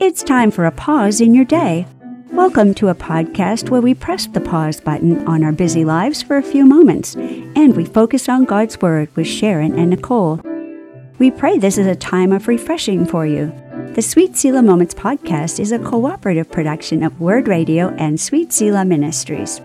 It's time for a pause in your day. Welcome to a podcast where we press the pause button on our busy lives for a few moments and we focus on God's Word with Sharon and Nicole. We pray this is a time of refreshing for you. The Sweet Selah Moments podcast is a cooperative production of Word Radio and Sweet Selah Ministries.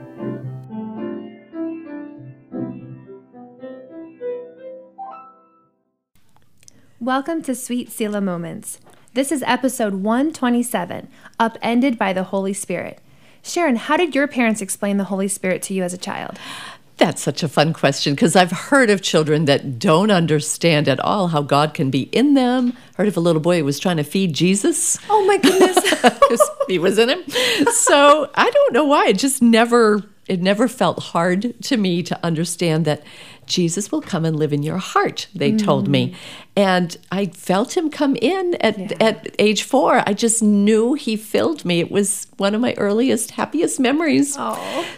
Welcome to Sweet Selah Moments. This is episode 127 Upended by the Holy Spirit. Sharon, how did your parents explain the Holy Spirit to you as a child? That's such a fun question because I've heard of children that don't understand at all how God can be in them. Heard of a little boy who was trying to feed Jesus. Oh my goodness. he was in him. So I don't know why. It just never it never felt hard to me to understand that Jesus will come and live in your heart, they mm. told me. And I felt him come in at, yeah. at age four. I just knew he filled me. It was one of my earliest, happiest memories.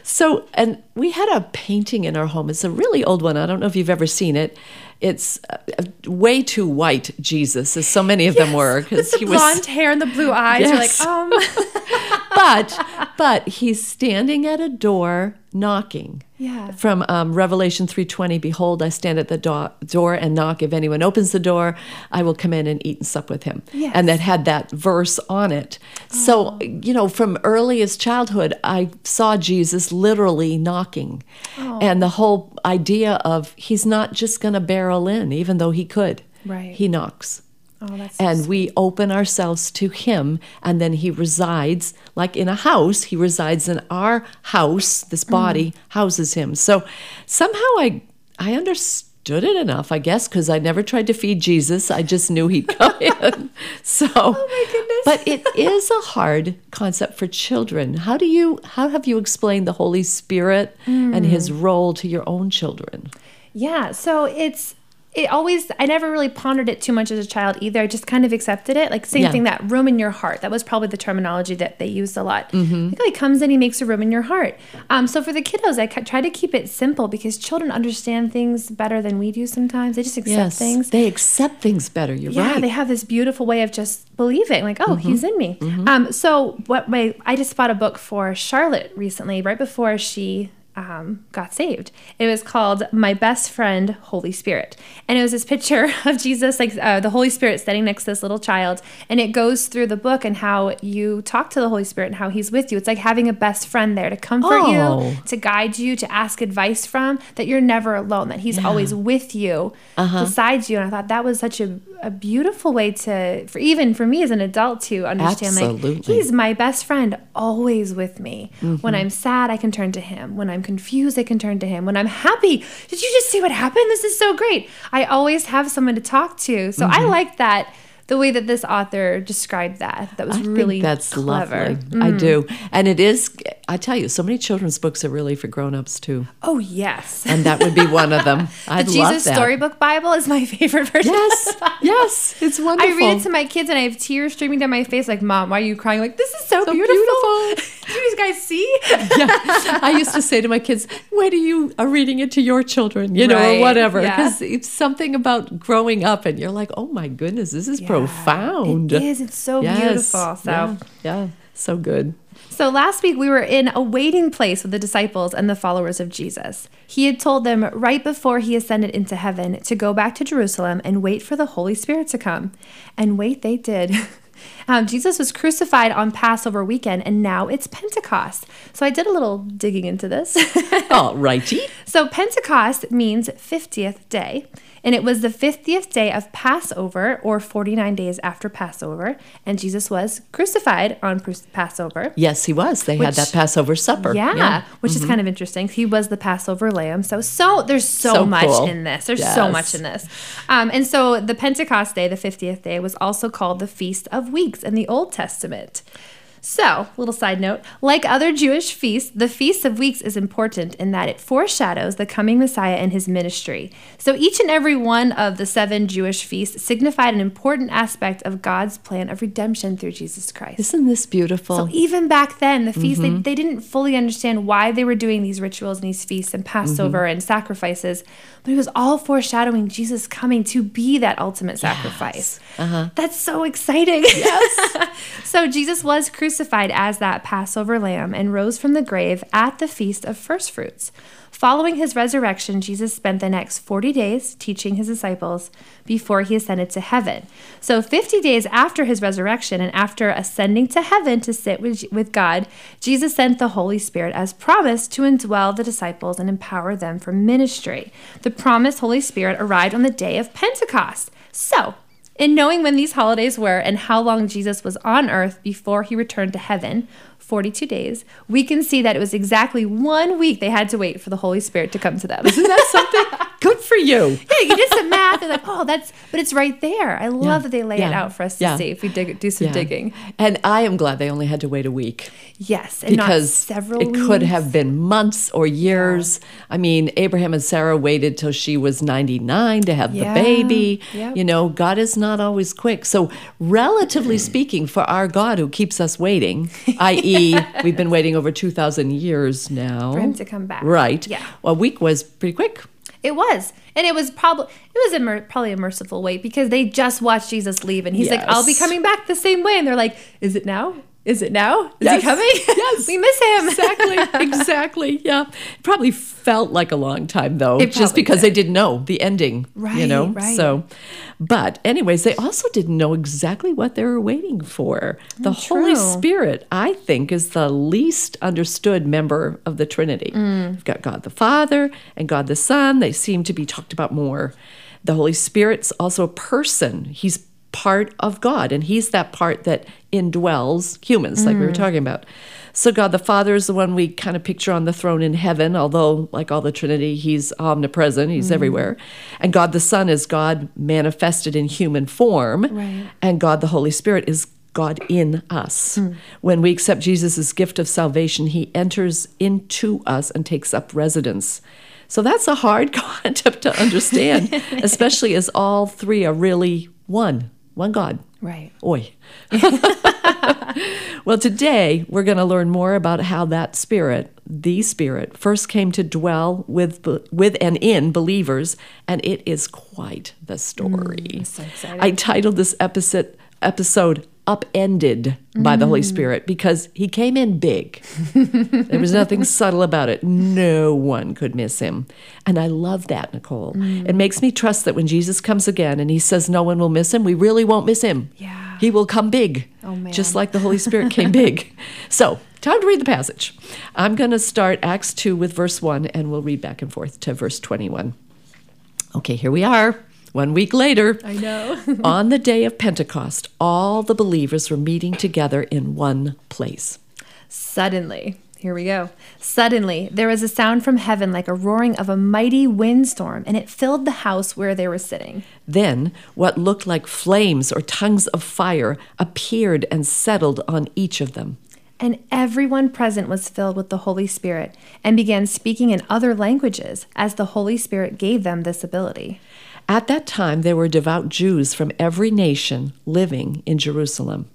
So, and we had a painting in our home. It's a really old one. I don't know if you've ever seen it it's uh, way too white Jesus, as so many of yes, them were, because he was blonde hair and the blue eyes. Yes. You're like, um. but but he's standing at a door knocking. Yeah. From um, Revelation 3:20, behold, I stand at the do- door and knock. If anyone opens the door, I will come in and eat and sup with him. Yes. And that had that verse on it. Oh. So, you know, from earliest childhood, I saw Jesus literally knocking. Oh. And the whole idea of he's not just going to barrel in, even though he could. Right. He knocks. Oh, and we open ourselves to him and then he resides like in a house he resides in our house this mm. body mm. houses him so somehow i i understood it enough i guess because i never tried to feed jesus i just knew he'd come in so oh my goodness but it is a hard concept for children how do you how have you explained the holy spirit mm. and his role to your own children yeah so it's it always i never really pondered it too much as a child either. I just kind of accepted it. Like same yeah. thing that room in your heart. That was probably the terminology that they used a lot. Mm-hmm. like, he comes in and he makes a room in your heart. Um, so for the kiddos i try to keep it simple because children understand things better than we do sometimes. They just accept yes, things. They accept things better. You're yeah, right. they have this beautiful way of just believing like oh mm-hmm. he's in me. Mm-hmm. um, so what my i just bought a book for charlotte recently right before she um, got saved. It was called My Best Friend, Holy Spirit. And it was this picture of Jesus, like uh, the Holy Spirit standing next to this little child. And it goes through the book and how you talk to the Holy Spirit and how he's with you. It's like having a best friend there to comfort oh. you, to guide you, to ask advice from, that you're never alone, that he's yeah. always with you, uh-huh. beside you. And I thought that was such a, a beautiful way to, for even for me as an adult to understand, Absolutely. like, he's my best friend, always with me. Mm-hmm. When I'm sad, I can turn to him. When I'm I'm confused, I can turn to him. When I'm happy, did you just see what happened? This is so great. I always have someone to talk to. So mm-hmm. I like that the way that this author described that. That was I really that's clever. lovely. Mm. I do, and it is. I tell you, so many children's books are really for grown-ups too. Oh yes, and that would be one of them. the Jesus that. Storybook Bible is my favorite version. Yes, yes, it's wonderful. I read it to my kids, and I have tears streaming down my face. Like, Mom, why are you crying? Like, this is so, so beautiful. beautiful. do you guys see? yeah, I used to say to my kids, "Wait till you are reading it to your children, you know, right. or whatever," because yeah. it's something about growing up, and you're like, "Oh my goodness, this is yeah. Profound." It is. It's so yes. beautiful. So yeah. yeah, so good. So last week we were in a waiting place with the disciples and the followers of Jesus. He had told them right before he ascended into heaven to go back to Jerusalem and wait for the Holy Spirit to come. And wait, they did. Um, Jesus was crucified on Passover weekend, and now it's Pentecost. So I did a little digging into this. All righty. So Pentecost means 50th day. And it was the 50th day of Passover, or 49 days after Passover. And Jesus was crucified on Passover. Yes, he was. They which, had that Passover supper. Yeah, yeah. which mm-hmm. is kind of interesting. He was the Passover lamb. So, so there's so, so much cool. in this. There's yes. so much in this. Um, and so the Pentecost day, the 50th day, was also called the Feast of Weeks in the Old Testament. So, little side note like other Jewish feasts, the Feast of Weeks is important in that it foreshadows the coming Messiah and his ministry. So, each and every one of the seven Jewish feasts signified an important aspect of God's plan of redemption through Jesus Christ. Isn't this beautiful? So, even back then, the feasts, mm-hmm. they, they didn't fully understand why they were doing these rituals and these feasts and Passover mm-hmm. and sacrifices. But it was all foreshadowing Jesus coming to be that ultimate sacrifice. Uh-huh. That's so exciting. Yes. so Jesus was crucified as that Passover lamb and rose from the grave at the feast of first fruits. Following his resurrection, Jesus spent the next 40 days teaching his disciples before he ascended to heaven. So, 50 days after his resurrection and after ascending to heaven to sit with, God, Jesus sent the Holy Spirit as promised to indwell the disciples and empower them for ministry. The promised Holy Spirit arrived on the day of Pentecost. So, in knowing when these holidays were and how long Jesus was on earth before he returned to heaven, 42 days, we can see that it was exactly one week they had to wait for the Holy Spirit to come to them. Isn't that something? Good for you. yeah, you did some math. They're like, oh, that's, but it's right there. I love Yeah. that they lay it out for us to Yeah. see if we dig, do some Yeah. digging. And I am glad they only had to wait a week Yes, and not because several it could have been months or years. I mean, Abraham and Sarah waited till she was 99 to have Yeah. the baby. Yep. You know, God is not always quick. So, relatively speaking, for our God who keeps us waiting, i.e., we've been waiting over 2,000 years now. For him to come back. Right. Yeah. A week was pretty quick. It was, and it was probably it was a mer- probably a merciful wait because they just watched Jesus leave, and he's like, "I'll be coming back the same way," and they're like, "Is it now? Is it now? Is Yes. he coming? Yes. we miss him exactly, exactly. Yeah. It probably felt like a long time though, It just because did. they didn't know the ending. Right. You know? right. So but anyways, they also didn't know exactly what they were waiting for. The Holy. Spirit, I think, is the least understood member of the Trinity. Mm. You've got God the Father and God the Son. They seem to be talked about more. The Holy Spirit's also a person. He's part of God, and He's that part that indwells humans, like we Mm. were talking about. So, God the Father is the one we kind of picture on the throne in heaven, although, like all the Trinity, He's omnipresent, He's Mm. everywhere. And God the Son is God manifested in human form. Right. And God the Holy Spirit is God in us. When we accept Jesus' gift of salvation, He enters into us and takes up residence. So that's a hard concept to understand, especially as all three are really one, one God. Right. Oi. well, today we're going to learn more about how that spirit, the spirit, first came to dwell with with and in believers, and it is quite the story. Mm, so exciting. I titled this episode episode upended by the Holy mm. Spirit because he came in big. there was nothing subtle about it. No one could miss him. And I love that, Nicole. Mm. It makes me trust that when Jesus comes again and he says no one will miss him, we really won't miss him. Yeah. He will come big. Oh, man. Just like the Holy Spirit came big. So, time to read the passage. I'm going to start Acts 2 with verse 1 and we'll read back and forth to verse 21. Okay, here we are. One week later. I know. on the day of Pentecost, all the believers were meeting together in one place. Suddenly, here we go. Suddenly, there was a sound from heaven like a roaring of a mighty windstorm, and it filled the house where they were sitting. Then, what looked like flames or tongues of fire appeared and settled on each of them. And everyone present was filled with the Holy Spirit and began speaking in other languages as the Holy Spirit gave them this ability. At that time, there were devout Jews from every nation living in Jerusalem.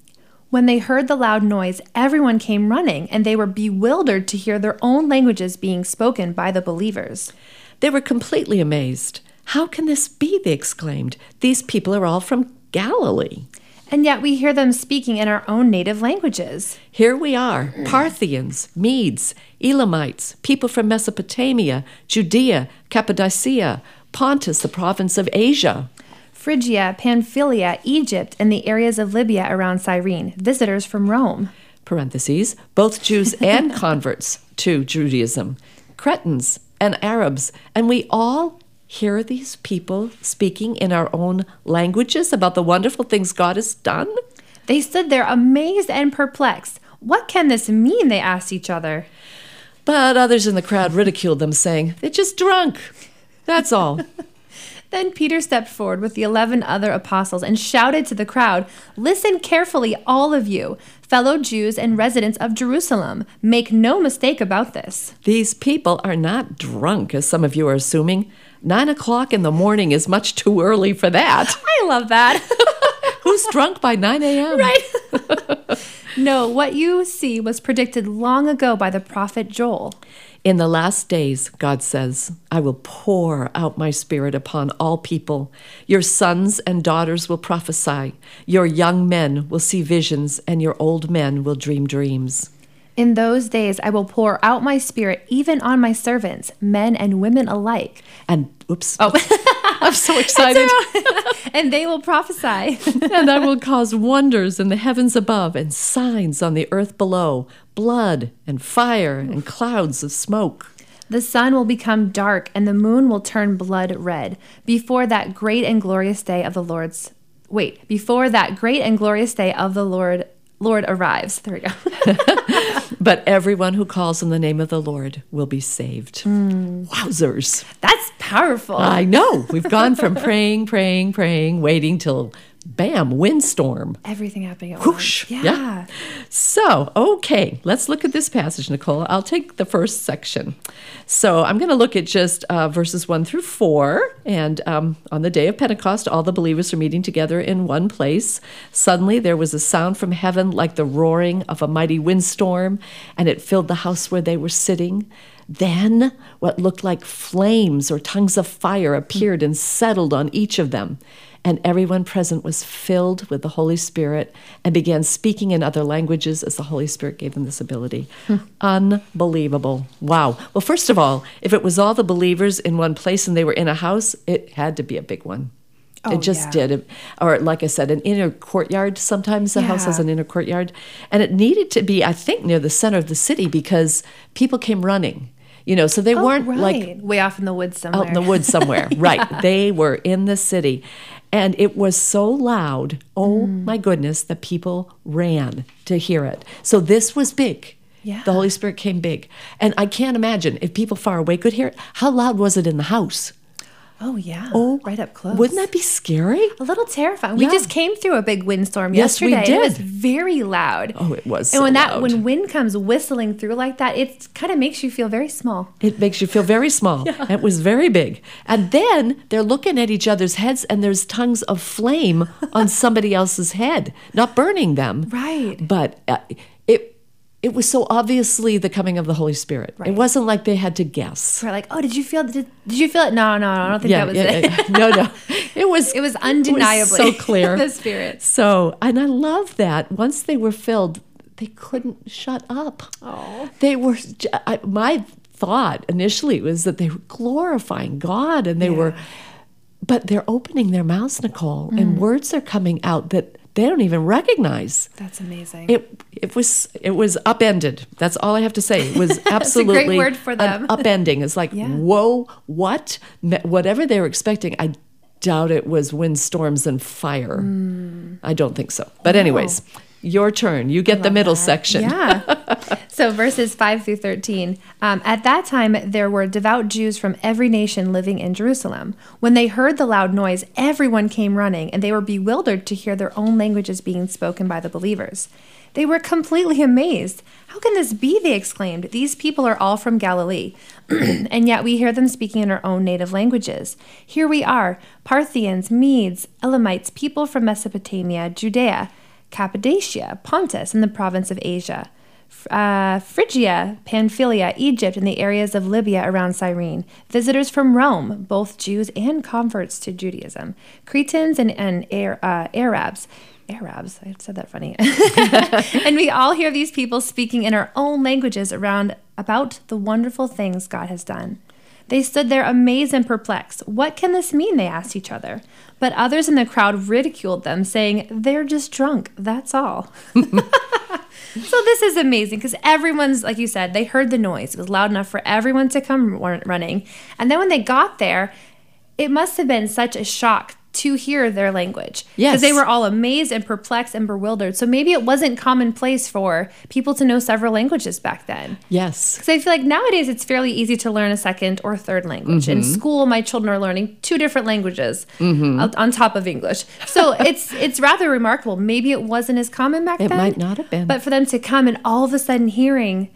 When they heard the loud noise, everyone came running, and they were bewildered to hear their own languages being spoken by the believers. They were completely amazed. How can this be? They exclaimed. These people are all from Galilee. And yet we hear them speaking in our own native languages. Here we are Parthians, Medes, Elamites, people from Mesopotamia, Judea, Cappadocia, Pontus, the province of Asia. Phrygia, Pamphylia, Egypt, and the areas of Libya around Cyrene, visitors from Rome. Parentheses, both Jews and converts to Judaism, Cretans and Arabs, and we all hear these people speaking in our own languages about the wonderful things God has done. They stood there amazed and perplexed. What can this mean? They asked each other. But others in the crowd ridiculed them, saying, They're just drunk. That's all. Then Peter stepped forward with the eleven other apostles and shouted to the crowd Listen carefully, all of you, fellow Jews and residents of Jerusalem. Make no mistake about this. These people are not drunk, as some of you are assuming. Nine o'clock in the morning is much too early for that. I love that. Who's drunk by 9 a.m.? right? No, what you see was predicted long ago by the prophet Joel. In the last days, God says, I will pour out my spirit upon all people. Your sons and daughters will prophesy. Your young men will see visions, and your old men will dream dreams. In those days, I will pour out my spirit even on my servants, men and women alike. And, oops. Oh, I'm so excited. and they will prophesy. and I will cause wonders in the heavens above and signs on the earth below blood and fire and clouds of smoke. The sun will become dark and the moon will turn blood red before that great and glorious day of the Lord's. Wait, before that great and glorious day of the Lord Lord arrives. There we go. but everyone who calls on the name of the Lord will be saved. Mm. Wowzers. That's powerful. I know. We've gone from praying, praying, praying, waiting till bam, windstorm. Everything happening at Whoosh. once. Yeah. yeah. So, okay, let's look at this passage, Nicole. I'll take the first section. So, I'm going to look at just uh, verses one through four. And um, on the day of Pentecost, all the believers are meeting together in one place. Suddenly, there was a sound from heaven like the roaring of a mighty windstorm, and it filled the house where they were sitting. Then, what looked like flames or tongues of fire appeared and settled on each of them and everyone present was filled with the Holy Spirit and began speaking in other languages as the Holy Spirit gave them this ability. Hmm. Unbelievable. Wow. Well, first of all, if it was all the believers in one place and they were in a house, it had to be a big one. Oh, it just yeah. did. Or, like I said, an inner courtyard. Sometimes the yeah. house has an inner courtyard. And it needed to be, I think, near the center of the city because people came running you know so they oh, weren't right. like way off in the woods somewhere out in the woods somewhere right they were in the city and it was so loud, oh mm. my goodness, that people ran to hear it. So this was big. Yeah. The Holy Spirit came big. And I can't imagine if people far away could hear it, how loud was it in the house? Oh yeah. Oh, right up close. Wouldn't that be scary? A little terrifying. Yeah. We just came through a big windstorm yes, yesterday. We did. It was very loud. Oh, it was. And so when that loud. when wind comes whistling through like that, it kind of makes you feel very small. It makes you feel very small. yeah. It was very big. And then they're looking at each other's heads and there's tongues of flame on somebody else's head, not burning them. Right. But uh, it was so obviously the coming of the Holy Spirit. Right. It wasn't like they had to guess. We're like, oh, did you feel? Did, did you feel it? No, no, I don't think yeah, that was yeah, it. no, no, it was. It was undeniably it was so clear the Spirit. So, and I love that. Once they were filled, they couldn't shut up. Oh, they were. I, my thought initially was that they were glorifying God, and they yeah. were. But they're opening their mouths, Nicole, mm. and words are coming out that they don't even recognize. That's amazing. It it was it was upended. That's all I have to say. It was absolutely a great word for them. upending. It's like yeah. whoa, what? Whatever they were expecting, I doubt it was windstorms and fire. Mm. I don't think so. But anyways, your turn. You get the middle that. section. Yeah. so verses 5 through 13. Um, At that time, there were devout Jews from every nation living in Jerusalem. When they heard the loud noise, everyone came running, and they were bewildered to hear their own languages being spoken by the believers. They were completely amazed. How can this be? They exclaimed. These people are all from Galilee, and yet we hear them speaking in our own native languages. Here we are Parthians, Medes, Elamites, people from Mesopotamia, Judea. Cappadocia, Pontus, and the province of Asia, uh, Phrygia, Pamphylia, Egypt, and the areas of Libya around Cyrene, visitors from Rome, both Jews and converts to Judaism, Cretans and, and uh, Arabs. Arabs, I said that funny. and we all hear these people speaking in our own languages around about the wonderful things God has done. They stood there amazed and perplexed. What can this mean? They asked each other. But others in the crowd ridiculed them, saying, They're just drunk, that's all. so this is amazing because everyone's, like you said, they heard the noise. It was loud enough for everyone to come running. And then when they got there, it must have been such a shock to hear their language. Yes. Because they were all amazed and perplexed and bewildered. So maybe it wasn't commonplace for people to know several languages back then. Yes. Because I feel like nowadays it's fairly easy to learn a second or third language. Mm-hmm. In school, my children are learning two different languages mm-hmm. on top of English. So it's it's rather remarkable. Maybe it wasn't as common back it then. It might not have been. But for them to come and all of a sudden hearing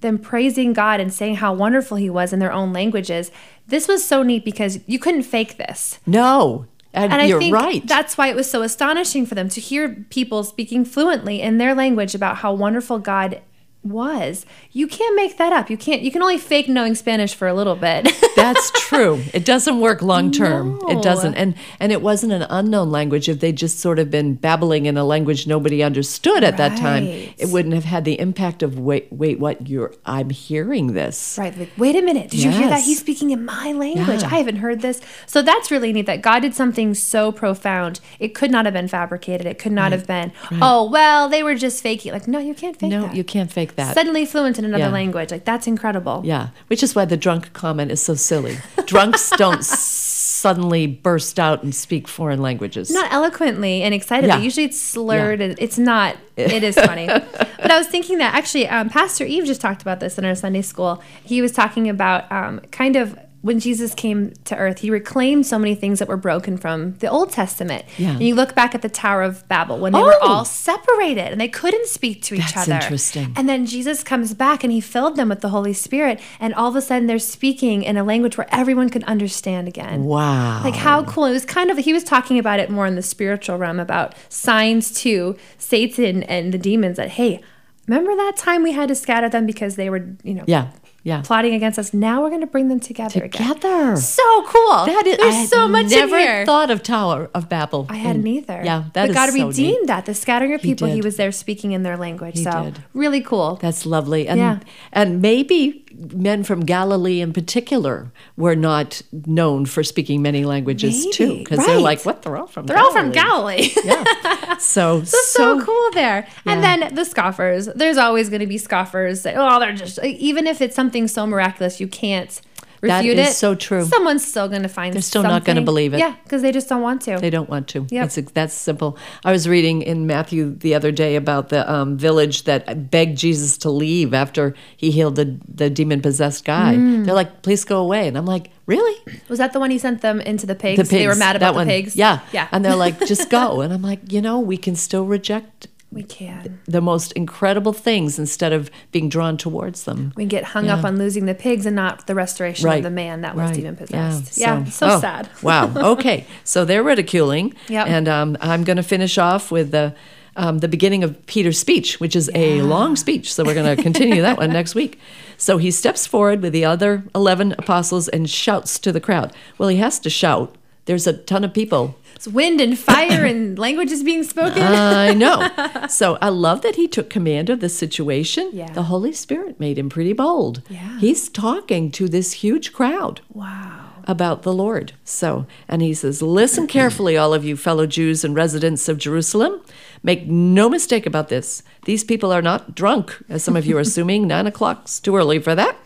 them praising God and saying how wonderful He was in their own languages, this was so neat because you couldn't fake this. No, And I you're think right. that's why it was so astonishing for them to hear people speaking fluently in their language about how wonderful God was. You can't make that up. You can't. You can only fake knowing Spanish for a little bit. That's true. It doesn't work long term. No. It doesn't. And and it wasn't an unknown language. If they'd just sort of been babbling in a language nobody understood at that time, it wouldn't have had the impact of wait wait what you're I'm hearing this. Right. Like, wait a minute. Did you hear that? He's speaking in my language. Yeah. I haven't heard this. So that's really neat that God did something so profound. It could not have been fabricated. It could not have been, oh, well, they were just faking. Like, no, you can't fake No, that. you can't fake that. Suddenly fluent in another Yeah. language. Like, that's incredible. Yeah, which is why the drunk comment is so silly. Drunks don't suddenly burst out and speak foreign languages. Not eloquently and excitedly. Yeah. Usually it's slurred and it's not, it is funny. but I was thinking that actually, um, Pastor Eve just talked about this in our Sunday school. He was talking about um, kind of when Jesus came to earth, he reclaimed so many things that were broken from the Old Testament. Yeah. And you look back at the Tower of Babel when they were Oh! all separated and they couldn't speak to each That's other. interesting. And then Jesus comes back and he filled them with the Holy Spirit. And all of a sudden they're speaking in a language where everyone could understand again. Wow. Like how cool. It was kind of he was talking about it more in the spiritual realm about signs to Satan and the demons that hey, remember that time we had to scatter them because they were, you know, yeah, yeah. plotting against us. Now we're going to bring them together, again. Together. So cool. That is, There's so much never in here. thought of Tower of Babel. I hadn't And- either. Yeah, that but God so redeemed neat. that. The scattering of people, he, did. was there speaking in their language. He so did. really cool. That's lovely. And Yeah. and maybe men from Galilee in particular were not known for speaking many languages too, Maybe, because they're like, what? They're all from. They're all from Galilee. Yeah. So so, so cool there. And then the scoffers. There's always going to be scoffers that, oh, they're just, even if it's something so miraculous, you can't That refute is it. so true. Someone's still going to find They're still not gonna believe it. Yeah, because they just don't want to. They don't want to. Yeah, that's simple. I was reading in Matthew the other day about the um, village that begged Jesus to leave after he healed the the demon possessed guy. Mm. They're like, "Please go away," and I'm like, "Really?" Was that the one he sent them into the pigs? The pigs. They were mad about that one. the pigs. Yeah, Yeah. And they're like, "Just go," and I'm like, you know, we can still reject we can. the most incredible things instead of being drawn towards them. We get hung up on losing the pigs and not the restoration Right. of the man that was Right. demon possessed. Yeah. Yeah, so, oh, sad. wow. Okay. So they're ridiculing. Yep. And um, I'm going to finish off with the um, the beginning of Peter's speech, which is a long speech. So we're going to continue that one next week. So he steps forward with the other 11 apostles and shouts to the crowd. Well, he has to shout. There's a ton of people It's wind and fire and languages being spoken. I know. So I love that he took command of the situation. Yeah. The Holy Spirit made him pretty bold. Yeah. He's talking to this huge crowd wow. about the Lord. So, and he says, Listen carefully, all of you fellow Jews and residents of Jerusalem. Make no mistake about this. These people are not drunk, as some of you are assuming. Nine o'clock's too early for that.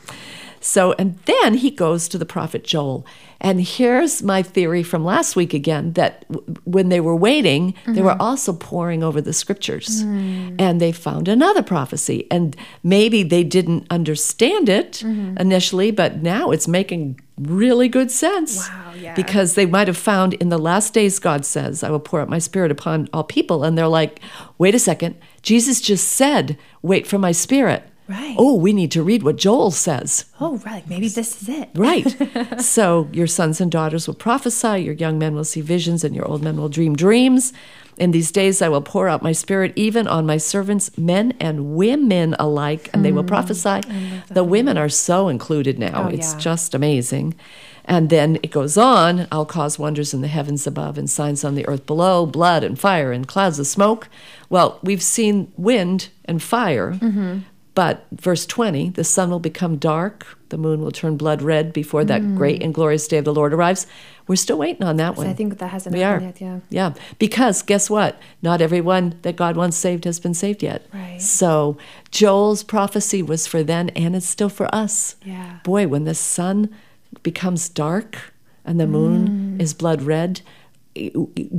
So, and then he goes to the prophet Joel. And here's my theory from last week again that w- when they were waiting, they were mm-hmm. also poring over the scriptures mm. and they found another prophecy. And maybe they didn't understand it mm-hmm. initially, but now it's making really good sense. Wow, yeah. Because they might have found in the last days, God says, I will pour out my spirit upon all people. And they're like, wait a second, Jesus just said, wait for my spirit. Right. Oh, we need to read what Joel says. Oh, right. Maybe this is it. Right. so your sons and daughters will prophesy, your young men will see visions, and your old men will dream dreams. In these days I will pour out my spirit even on my servants, men and women alike, and they will mm. prophesy. The women are so included now. Oh, it's yeah. just amazing. And then it goes on I'll cause wonders in the heavens above and signs on the earth below, blood and fire and clouds of smoke. Well, we've seen wind and fire. Mm-hmm. But verse 20, the sun will become dark, the moon will turn blood red before that great and glorious day of the Lord arrives. We're still waiting on that one. I think that hasn't we are. happened yet. Yeah. Yeah, because guess what? Not everyone that God wants saved has been saved yet. Right. So Joel's prophecy was for then, and it's still for us. Yeah. Boy, when the sun becomes dark and the moon Mm. is blood red,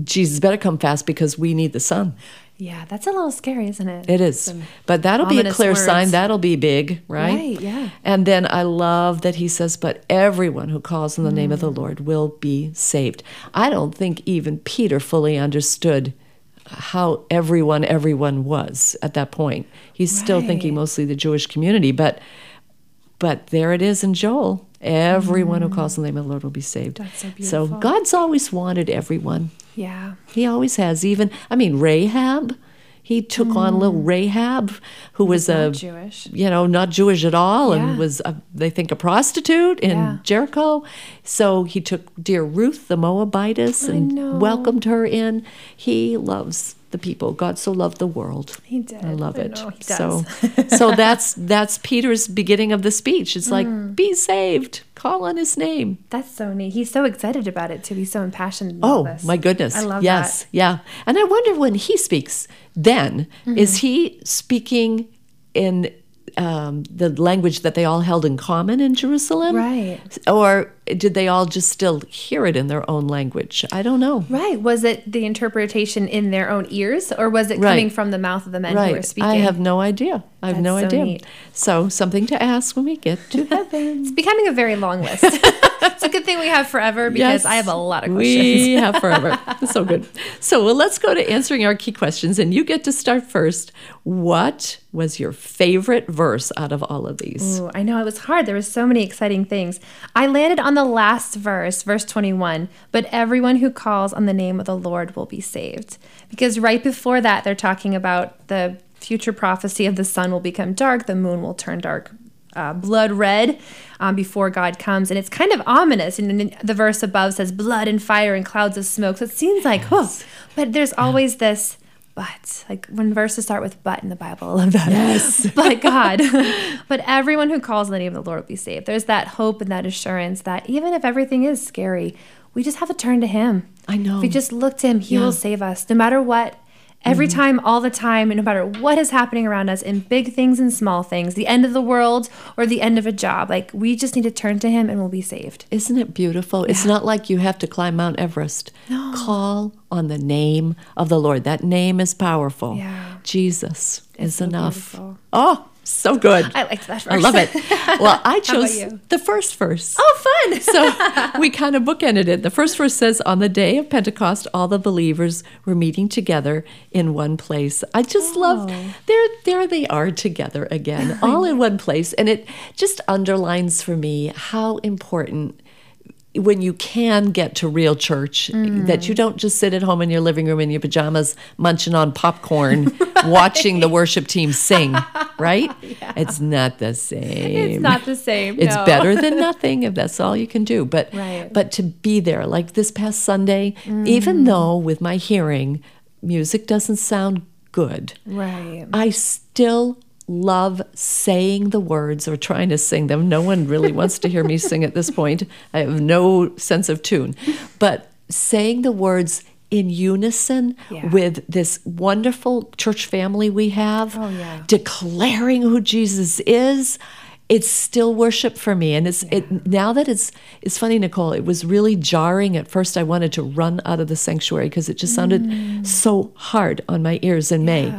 Jesus better come fast because we need the sun. Yeah, that's a little scary, isn't it? It is. Some But that'll be a clear sign. That'll be big, right? Right, yeah. And then I love that he says, but everyone who calls on the name of Mm. the Lord will be saved. I don't think even Peter fully understood how everyone, everyone was at that point. He's still thinking mostly the Jewish community, but but there it is in Joel. Everyone who calls on the name of the Lord will be saved. That's so beautiful. God's always wanted everyone. Yeah. He always has. Even, I mean, Rahab, he took on mm. little Rahab, who was a Jewish. you know, not Jewish at all, Yeah. and was a, they think a prostitute in Yeah. Jericho. So he took dear Ruth, the Moabitess, and welcomed her in. He loves the people. God so loved the world. He did. I love it. So, so that's that's Peter's beginning of the speech. It's Mm. like, be saved, call on His name. That's so neat. He's so excited about it too. He's so impassioned. Oh my goodness! I love yes, that. yeah. And I wonder when he speaks, then Mm-hmm. is he speaking in um, the language that they all held in common in Jerusalem, Right. Or did they all just still hear it in their own language? I don't know. Right. Was it the interpretation in their own ears or was it Right. coming from the mouth of the men who were Right. speaking? I have no idea. I have That's no so idea. neat. So something to ask when we get to heaven. It's becoming a very long list. it's a good thing we have forever because Yes, I have a lot of questions. We have forever. so good. So, well, let's go to answering our key questions, and you get to start first. What was your favorite verse out of all of these? Ooh, I know it was hard. There were so many exciting things. I landed on the last verse, verse 21, but everyone who calls on the name of the Lord will be saved. Because right before that, they're talking about the future prophecy of the sun will become dark, the moon will turn dark. Uh, blood red um, before God comes, and it's kind of ominous. And the verse above says blood and fire and clouds of smoke. So it seems like, oh, but there's always this but. Like when verses start with but in the Bible, I love that. Yes. but God. but everyone who calls on the name of the Lord will be saved. There's that hope and that assurance that even if everything is scary, we just have to turn to Him. I know. If we just look to Him, He Yeah. will save us no matter what. Every Mm-hmm. time, all the time, no matter what is happening around us in big things and small things, the end of the world or the end of a job, like we just need to turn to Him and we'll be saved. Isn't it beautiful? It's not like you have to climb Mount Everest. No. Call on the name of the Lord. That name is powerful. Yeah. Jesus is so enough. beautiful. Oh, so good. I liked that I love it. Well, I chose the first verse. Oh, fun! so we kind of bookended it. The first verse says, On the day of Pentecost, all the believers were meeting together in one place. I just oh. love there there they are together again, all in one place. And it just underlines for me how important when you can get to real church, mm. that you don't just sit at home in your living room in your pajamas, munching on popcorn, watching the worship team sing, right? It's not the same. It's not the same. It's no. better than nothing if that's all you can do. But Right. but to be there, like this past Sunday, even mm. though with my hearing, music doesn't sound good, Right. I still love saying the words or trying to sing them. No one really wants to hear me sing at this point. I have no sense of tune. But saying the words in unison Yeah. with this wonderful church family we have, Oh, yeah. declaring who Jesus is, it's still worship for me. And it's it now that it's it's funny, Nicole, it was really jarring. At first I wanted to run out of the sanctuary because it just sounded Mm. so hard on my ears in May.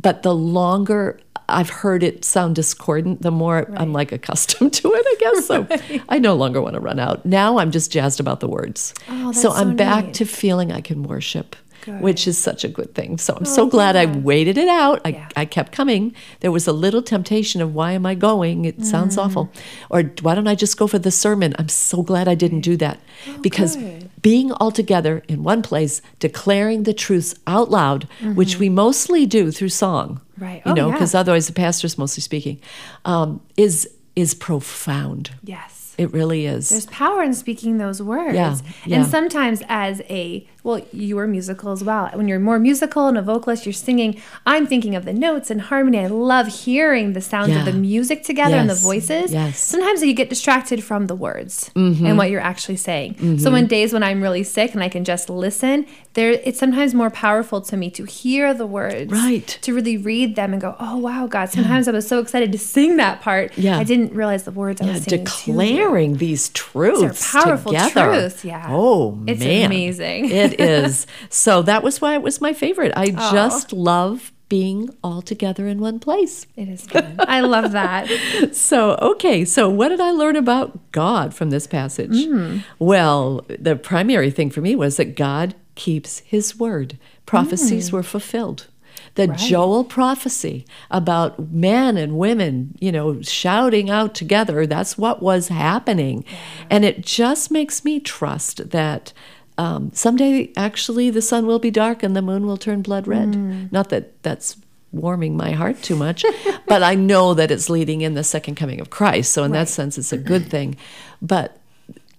But the longer I've heard it sound discordant, the more I'm like accustomed to it, I guess. So I no longer want to run out. Now I'm just jazzed about the words. Oh, so I'm so back neat. to feeling I can worship. Good. Oh, Which is such a good thing. So I'm so glad I waited it out. I, Yeah. I kept coming. There was a little temptation of why am I going? It sounds Mm. awful. Or why don't I just go for the sermon? I'm so glad I didn't do that. because Oh, good. being all together in one place, declaring the truths out loud, which we mostly do through song. Mm-hmm. Right. You Oh, know, yeah. because otherwise the pastor's mostly speaking, um, is is profound. Yes. It really is. There's power in speaking those words. Yeah, yeah. And sometimes as a well, you are musical as well. When you're more musical and a vocalist, you're singing. I'm thinking of the notes and harmony. I love hearing the sounds Yeah. of the music together and the voices. yes. Sometimes you get distracted from the words Mm-hmm. and what you're actually saying. So on days when I'm really sick and I can just listen, there it's sometimes more powerful to me to hear the words. Right. To really read them and go, oh wow, God. Sometimes I was so excited to sing that part. Yeah. I didn't realize the words I was singing. declaring these truths They're powerful together. truths, yeah. Oh It's man, amazing. it is. So that was why it was my favorite. I Aw. just love being all together in one place. It is good. I love that. So, okay, so what did I learn about God from this passage? Mm. Well, the primary thing for me was that God keeps his word. Prophecies Mm. were fulfilled. The Joel prophecy about men and women, you know, shouting out together, that's what was happening. And it just makes me trust that um, someday actually the sun will be dark and the moon will turn blood red. Mm. Not that that's warming my heart too much, but I know that it's leading in the second coming of Christ. So in that sense, it's a good thing. But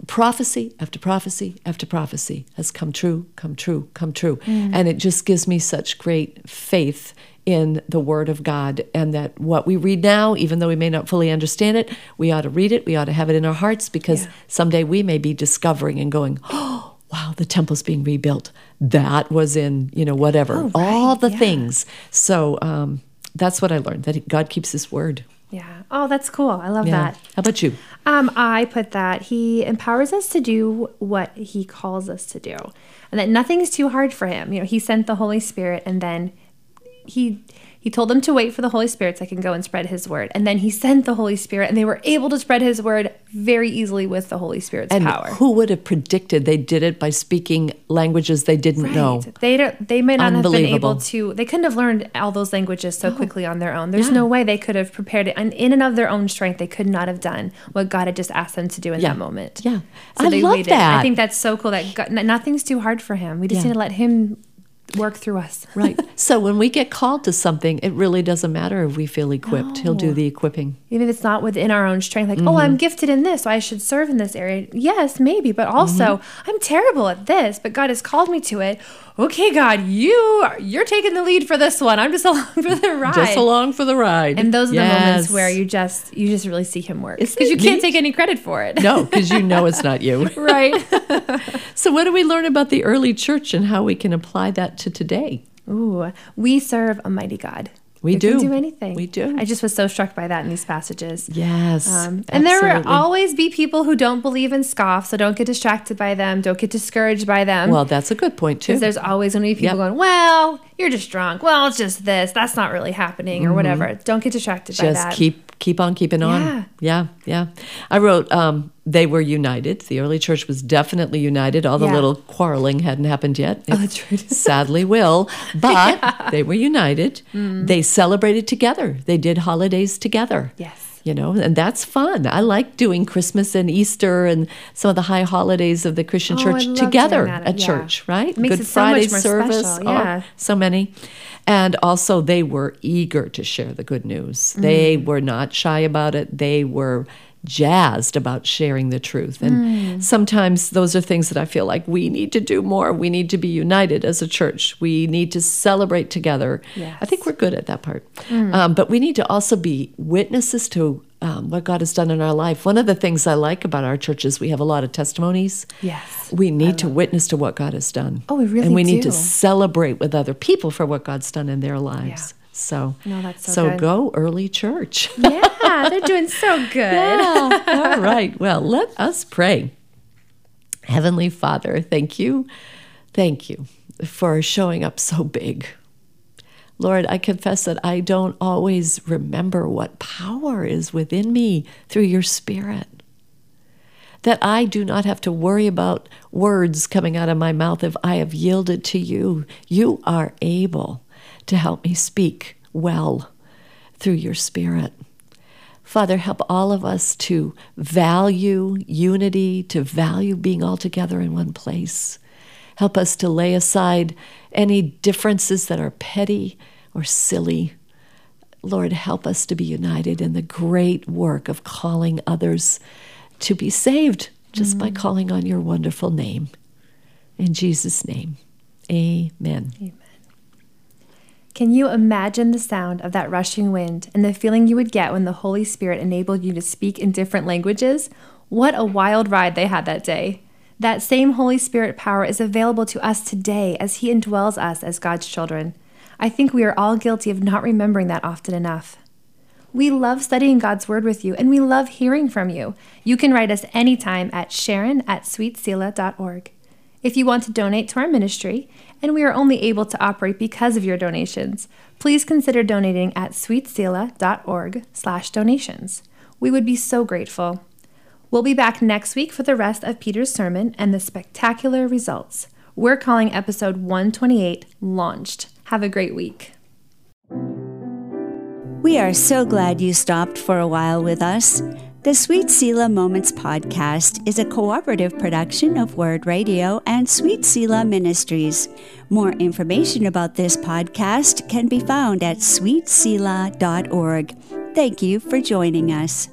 prophecy after prophecy after prophecy has come true, come true, come true. And it just gives me such great faith in the Word of God and that what we read now, even though we may not fully understand it, we ought to read it, we ought to have it in our hearts because someday we may be discovering and going, oh, wow, the temple's being rebuilt. That was in, you know, whatever, Oh, all right, the yeah. things. So um, that's what I learned that God keeps His word. Yeah. Oh, that's cool. I love Yeah. that. How about you? Um, I put that he empowers us to do what he calls us to do, and that nothing is too hard for him. You know, he sent the Holy Spirit, and then he he told them to wait for the Holy Spirit so I can go and spread His word, and then he sent the Holy Spirit, and they were able to spread His word very easily with the Holy Spirit's And power. who would have predicted they did it by speaking languages they didn't know? They don't, they may not have been able to. They couldn't have learned all those languages so quickly on their own. There's no way they could have prepared it, and in and of their own strength, they could not have done what God had just asked them to do in Yeah. that moment. Yeah. so I love waited. that. I think that's so cool. That God, nothing's too hard for Him. We just Yeah. need to let Him work through us. Right. so when we get called to something, it really doesn't matter if we feel equipped. He'll do the equipping. Even if it's not within our own strength, like, oh, Mm-hmm. I'm gifted in this, so I should serve in this area. Yes, maybe, but also Mm-hmm. I'm terrible at this, but God has called me to it. Okay, God, you you're taking the lead for this one. I'm just along for the ride. Just along for the ride. And those are the moments where you just you just really see him work because you it can't take any credit for it. No, because you know it's not you. right. So, what do we learn about the early church and how we can apply that to today? Ooh, we serve a mighty God. We do. Do anything. We do. I just was so struck by that in these passages. Yes. Um, and there will always be people who don't believe and scoff, so don't get distracted by them. Don't get discouraged by them. Well, that's a good point, too. because there's always going to be people Yep. going, "Well, you're just drunk. Well, it's just this. That's not really happening, or whatever." Don't get distracted by Mm-hmm. Just that. keep keep on keeping on. Yeah. yeah, yeah. I wrote um, they were united. The early church was definitely united. All the Yeah. little quarreling hadn't happened yet. Oh, that's right. sadly will, but they were united. Mm. They celebrated together. They did holidays together. Yes. You know, and that's fun. I like doing Christmas and Easter and some of the high holidays of the Christian Oh, church together at Yeah. church, right? Makes Good it so much Friday more service. special, oh, yeah. so many. And also, they were eager to share the good news. They Mm. were not shy about it. They were jazzed about sharing the truth. And Mm. sometimes those are things that I feel like we need to do more. We need to be united as a church. We need to celebrate together. I think we're good at that part. Mm. Um, but we need to also be witnesses to um, what God has done in our life. One of the things I like about our church is we have a lot of testimonies. Yes. We need to witness to what God has done. Oh, we really And we need to celebrate with other people for what God's done in their lives. So, No, so good. go early church. Yeah, they're doing so good. Yeah. All right. Well, let us pray. Heavenly Father, thank you. Thank you for showing up so big. Lord, I confess that I don't always remember what power is within me through your Spirit. That I do not have to worry about words coming out of my mouth if I have yielded to you. You are able to help me speak well through your Spirit. Father, help all of us to value unity, to value being all together in one place. Help us to lay aside any differences that are petty or silly. Lord, help us to be united in the great work of calling others to be saved just by mm. calling on your wonderful name. In Jesus' name, amen. Can you imagine the sound of that rushing wind and the feeling you would get when the Holy Spirit enabled you to speak in different languages? What a wild ride they had that day. That same Holy Spirit power is available to us today as He indwells us as God's children. I think we are all guilty of not remembering that often enough. We love studying God's Word with you, and we love hearing from you. You can write us anytime at sharon at sweetselah.org. If you want to donate to our ministry, and we are only able to operate because of your donations, please consider donating at sweetselah.org slash donations. We would be so grateful. We'll be back next week for the rest of Peter's sermon and the spectacular results. We're calling episode 128 Launched. Have a great week. We are so glad you stopped for a while with us. The Sweet Selah Moments podcast is a cooperative production of Word Radio and Sweet Selah Ministries. More information about this podcast can be found at sweetselah.org. Thank you for joining us.